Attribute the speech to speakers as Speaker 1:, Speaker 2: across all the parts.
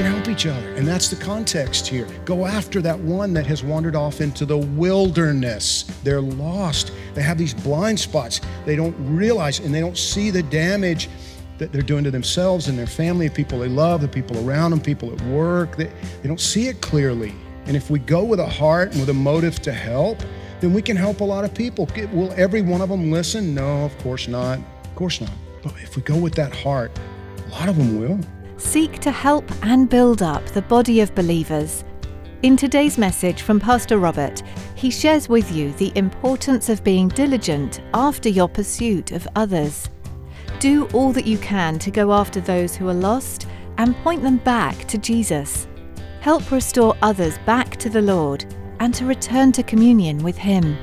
Speaker 1: Can help each other. And that's the context here. Go after that one that has wandered off into the wilderness. They're lost. They have these blind spots. They don't realize and they don't see the damage that they're doing to themselves and their family, the people they love, the people around them, people at work. They, they don't see it clearly. And if we go with a heart and with a motive to help, then we can help a lot of people. Will every one of them listen? No, of course not. Of course not. But if we go with that heart, a lot of them will.
Speaker 2: Seek to help and build up the body of believers. In today's message from Pastor Robert, he shares with you the importance of being diligent after your pursuit of others. Do all that you can to go after those who are lost and point them back to Jesus. Help restore others back to the Lord and to return to communion with Him.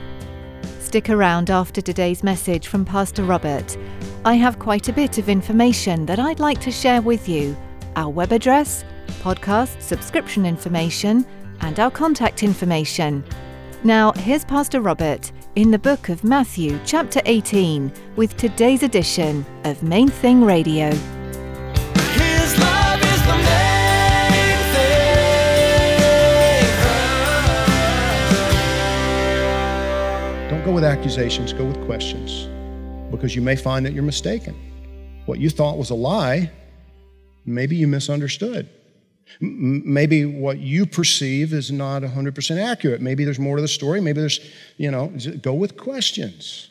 Speaker 2: Stick around after today's message from Pastor Robert. I have quite a bit of information that I'd like to share with you our web address, podcast subscription information, and our contact information. Now, here's Pastor Robert in the book of Matthew, chapter 18, with today's edition of Main Thing Radio.
Speaker 3: His love is the main thing.
Speaker 1: Don't go with accusations, go with questions. Because you may find that you're mistaken. What you thought was a lie, maybe you misunderstood. Maybe what you perceive is not 100% accurate. Maybe there's more to the story. Maybe there's, you know, go with questions.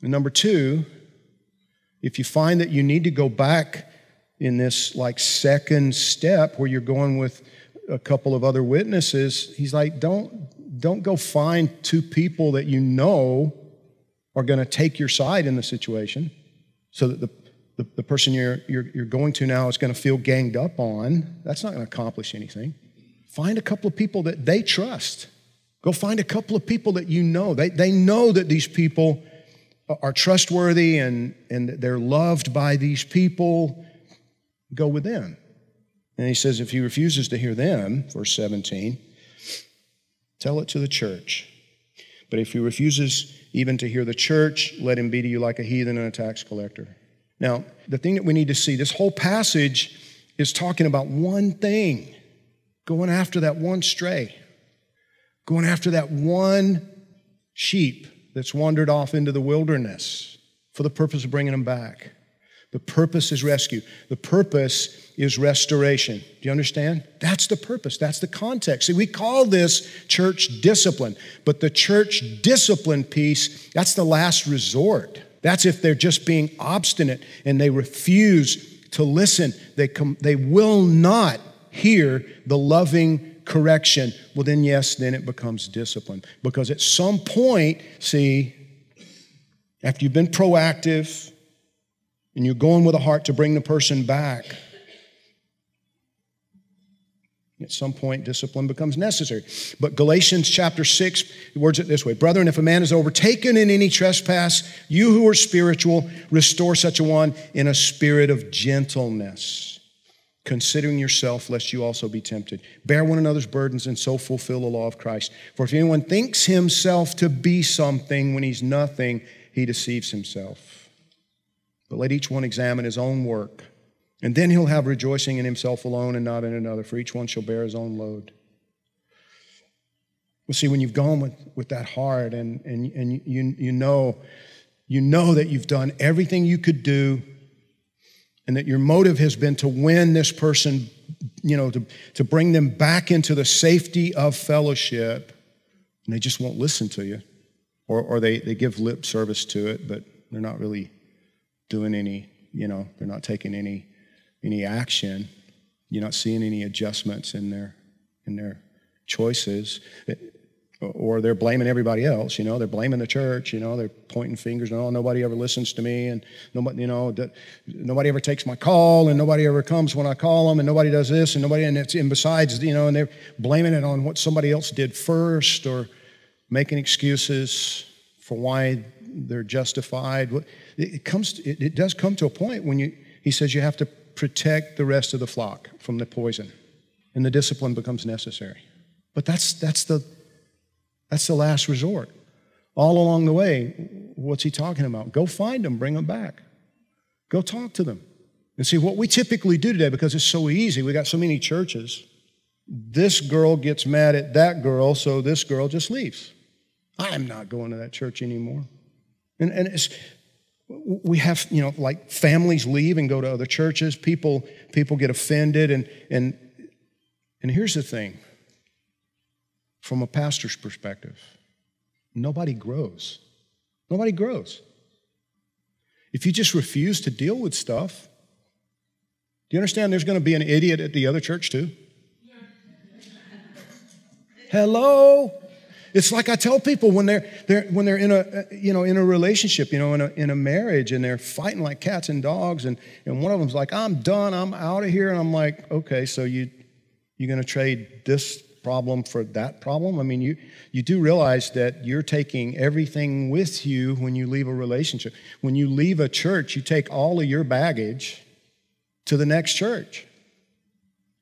Speaker 1: And number two, if you find that you need to go back in this like second step where you're going with a couple of other witnesses, he's like, don't, don't go find two people that you know are going to take your side in the situation so that the, the, the person you're, you're, you're going to now is going to feel ganged up on. That's not going to accomplish anything. Find a couple of people that they trust. Go find a couple of people that you know. They, they know that these people are trustworthy and, and they're loved by these people. Go with them. And he says, if he refuses to hear them, verse 17, tell it to the church. But if he refuses even to hear the church, let him be to you like a heathen and a tax collector. Now, the thing that we need to see, this whole passage is talking about one thing going after that one stray, going after that one sheep that's wandered off into the wilderness for the purpose of bringing them back. The purpose is rescue. The purpose is restoration. Do you understand? That's the purpose. That's the context. See, we call this church discipline, but the church discipline piece, that's the last resort. That's if they're just being obstinate and they refuse to listen. They, com- they will not hear the loving correction. Well, then, yes, then it becomes discipline. Because at some point, see, after you've been proactive, and you're going with a heart to bring the person back, at some point, discipline becomes necessary. But Galatians chapter 6 words it this way Brethren, if a man is overtaken in any trespass, you who are spiritual, restore such a one in a spirit of gentleness, considering yourself, lest you also be tempted. Bear one another's burdens and so fulfill the law of Christ. For if anyone thinks himself to be something when he's nothing, he deceives himself. But let each one examine his own work. And then he'll have rejoicing in himself alone and not in another, for each one shall bear his own load. Well, see, when you've gone with, with that heart and, and, and you, you, know, you know that you've done everything you could do and that your motive has been to win this person, you know, to, to bring them back into the safety of fellowship, and they just won't listen to you. Or, or they, they give lip service to it, but they're not really doing any, you know, they're not taking any any action. You're not seeing any adjustments in their in their choices. Or they're blaming everybody else, you know, they're blaming the church, you know, they're pointing fingers and oh, nobody ever listens to me and nobody, you know, nobody ever takes my call and nobody ever comes when I call them and nobody does this and nobody, and it's, and besides, you know, and they're blaming it on what somebody else did first or making excuses for why they're justified. It comes, it does come to a point when you, he says you have to protect the rest of the flock from the poison and the discipline becomes necessary. But that's, that's, the, that's the last resort. All along the way, what's he talking about? Go find them, bring them back. Go talk to them. And see, what we typically do today, because it's so easy, we got so many churches, this girl gets mad at that girl, so this girl just leaves. I'm not going to that church anymore. And, and it's, we have, you know, like families leave and go to other churches. People, people get offended. And, and, and here's the thing from a pastor's perspective, nobody grows. Nobody grows. If you just refuse to deal with stuff, do you understand there's going to be an idiot at the other church too? Hello? It's like I tell people when they're, they're, when they're in, a, you know, in a relationship, you know, in a, in a marriage, and they're fighting like cats and dogs, and, and one of them's like, I'm done, I'm out of here. And I'm like, okay, so you, you're going to trade this problem for that problem? I mean, you, you do realize that you're taking everything with you when you leave a relationship. When you leave a church, you take all of your baggage to the next church.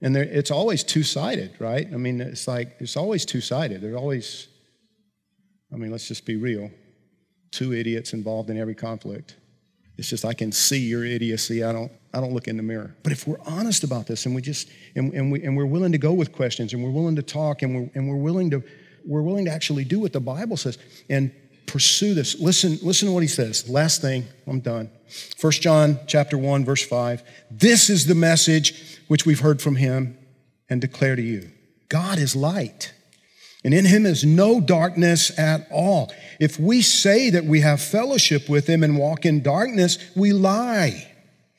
Speaker 1: And there, it's always two sided, right? I mean, it's like, it's always two sided. There's always I mean, let's just be real. Two idiots involved in every conflict. It's just I can see your idiocy. I don't, I don't look in the mirror. But if we're honest about this and we just and, and, we, and we're willing to go with questions and we're willing to talk and we're, and we're willing to we're willing to actually do what the Bible says and pursue this. Listen, listen to what he says. Last thing, I'm done. First John chapter 1, verse 5. This is the message which we've heard from him and declare to you. God is light and in him is no darkness at all. If we say that we have fellowship with him and walk in darkness, we lie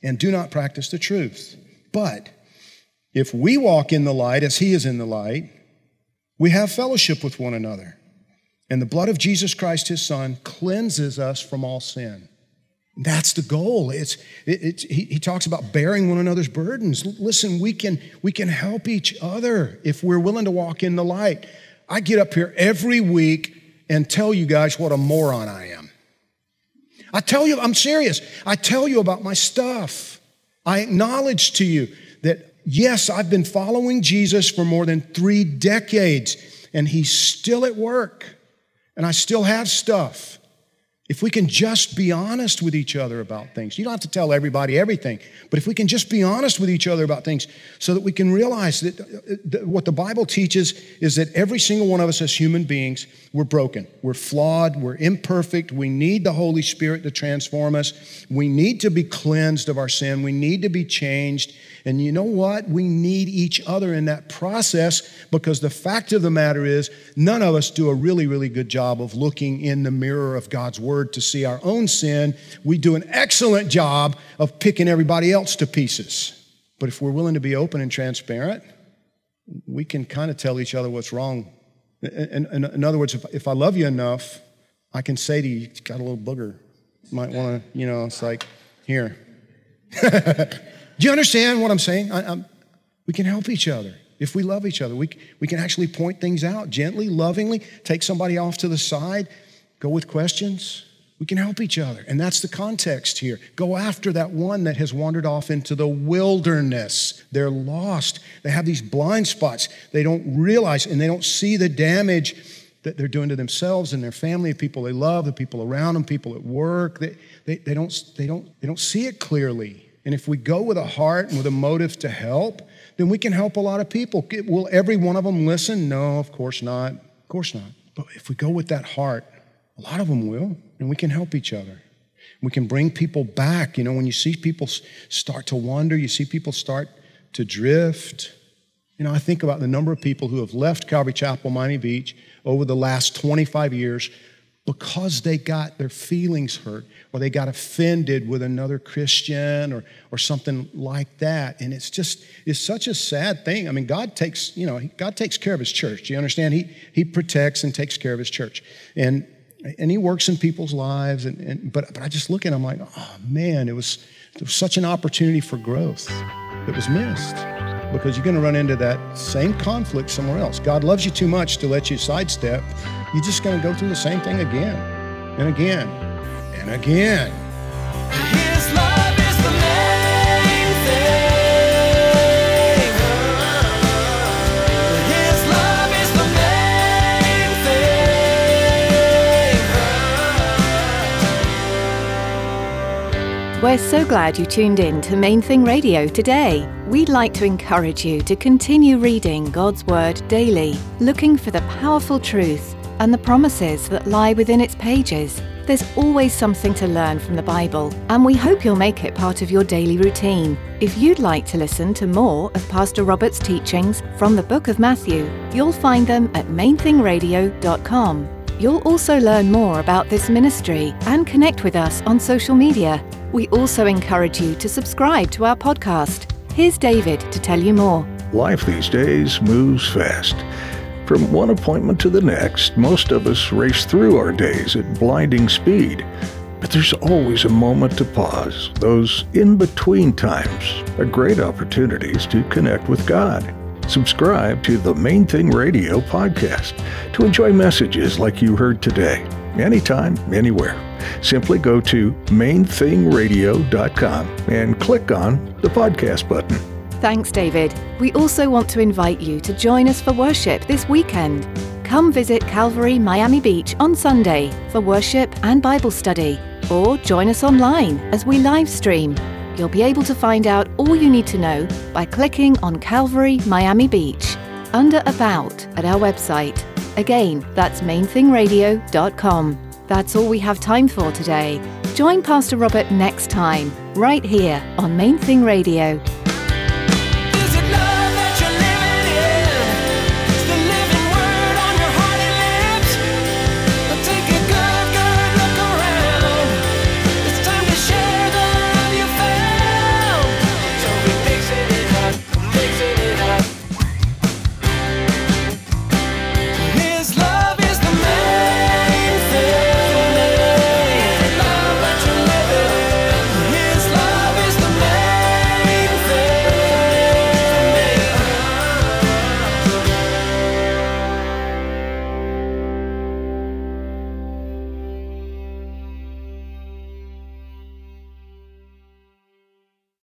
Speaker 1: and do not practice the truth. But if we walk in the light as he is in the light, we have fellowship with one another. And the blood of Jesus Christ, his son, cleanses us from all sin. That's the goal. It's, it, it's, he, he talks about bearing one another's burdens. Listen, we can, we can help each other if we're willing to walk in the light. I get up here every week and tell you guys what a moron I am. I tell you, I'm serious. I tell you about my stuff. I acknowledge to you that, yes, I've been following Jesus for more than three decades, and he's still at work, and I still have stuff. If we can just be honest with each other about things, you don't have to tell everybody everything, but if we can just be honest with each other about things so that we can realize that, uh, uh, that what the Bible teaches is that every single one of us as human beings, we're broken, we're flawed, we're imperfect, we need the Holy Spirit to transform us, we need to be cleansed of our sin, we need to be changed. And you know what? We need each other in that process because the fact of the matter is, none of us do a really, really good job of looking in the mirror of God's Word Word to see our own sin, we do an excellent job of picking everybody else to pieces. But if we're willing to be open and transparent, we can kind of tell each other what's wrong. In, in, in other words, if, if I love you enough, I can say to you, you got a little booger. Might want to, you know, it's like, here. Do you understand what I'm saying? I, I'm, we can help each other. If we love each other, we, we can actually point things out gently, lovingly, take somebody off to the side, go with questions. We can help each other. And that's the context here. Go after that one that has wandered off into the wilderness. They're lost. They have these blind spots. They don't realize and they don't see the damage that they're doing to themselves and their family, the people they love, the people around them, people at work. They, they, they, don't, they, don't, they don't see it clearly. And if we go with a heart and with a motive to help, then we can help a lot of people. Will every one of them listen? No, of course not. Of course not. But if we go with that heart, a lot of them will, and we can help each other. We can bring people back. You know, when you see people start to wander, you see people start to drift. You know, I think about the number of people who have left Calvary Chapel, Miami Beach over the last 25 years because they got their feelings hurt or they got offended with another Christian or, or something like that. And it's just, it's such a sad thing. I mean, God takes, you know, God takes care of his church. Do you understand? He, he protects and takes care of his church. And, and he works in people's lives. And, and, but, but I just look at him like, oh man, it was, it was such an opportunity for growth that was missed because you're going to run into that same conflict somewhere else. God loves you too much to let you sidestep. You're just going to go through the same thing again and again and again.
Speaker 2: We're so glad you tuned in to Main Thing Radio today. We'd like to encourage you to continue reading God's Word daily, looking for the powerful truth and the promises that lie within its pages. There's always something to learn from the Bible, and we hope you'll make it part of your daily routine. If you'd like to listen to more of Pastor Robert's teachings from the book of Matthew, you'll find them at mainthingradio.com. You'll also learn more about this ministry and connect with us on social media. We also encourage you to subscribe to our podcast. Here's David to tell you more.
Speaker 4: Life these days moves fast. From one appointment to the next, most of us race through our days at blinding speed. But there's always a moment to pause. Those in between times are great opportunities to connect with God. Subscribe to the Main Thing Radio podcast to enjoy messages like you heard today, anytime, anywhere. Simply go to mainthingradio.com and click on the podcast button.
Speaker 2: Thanks, David. We also want to invite you to join us for worship this weekend. Come visit Calvary Miami Beach on Sunday for worship and Bible study, or join us online as we live stream. You'll be able to find out all you need to know by clicking on Calvary Miami Beach under About at our website. Again, that's mainthingradio.com. That's all we have time for today. Join Pastor Robert next time, right here on Main Thing Radio.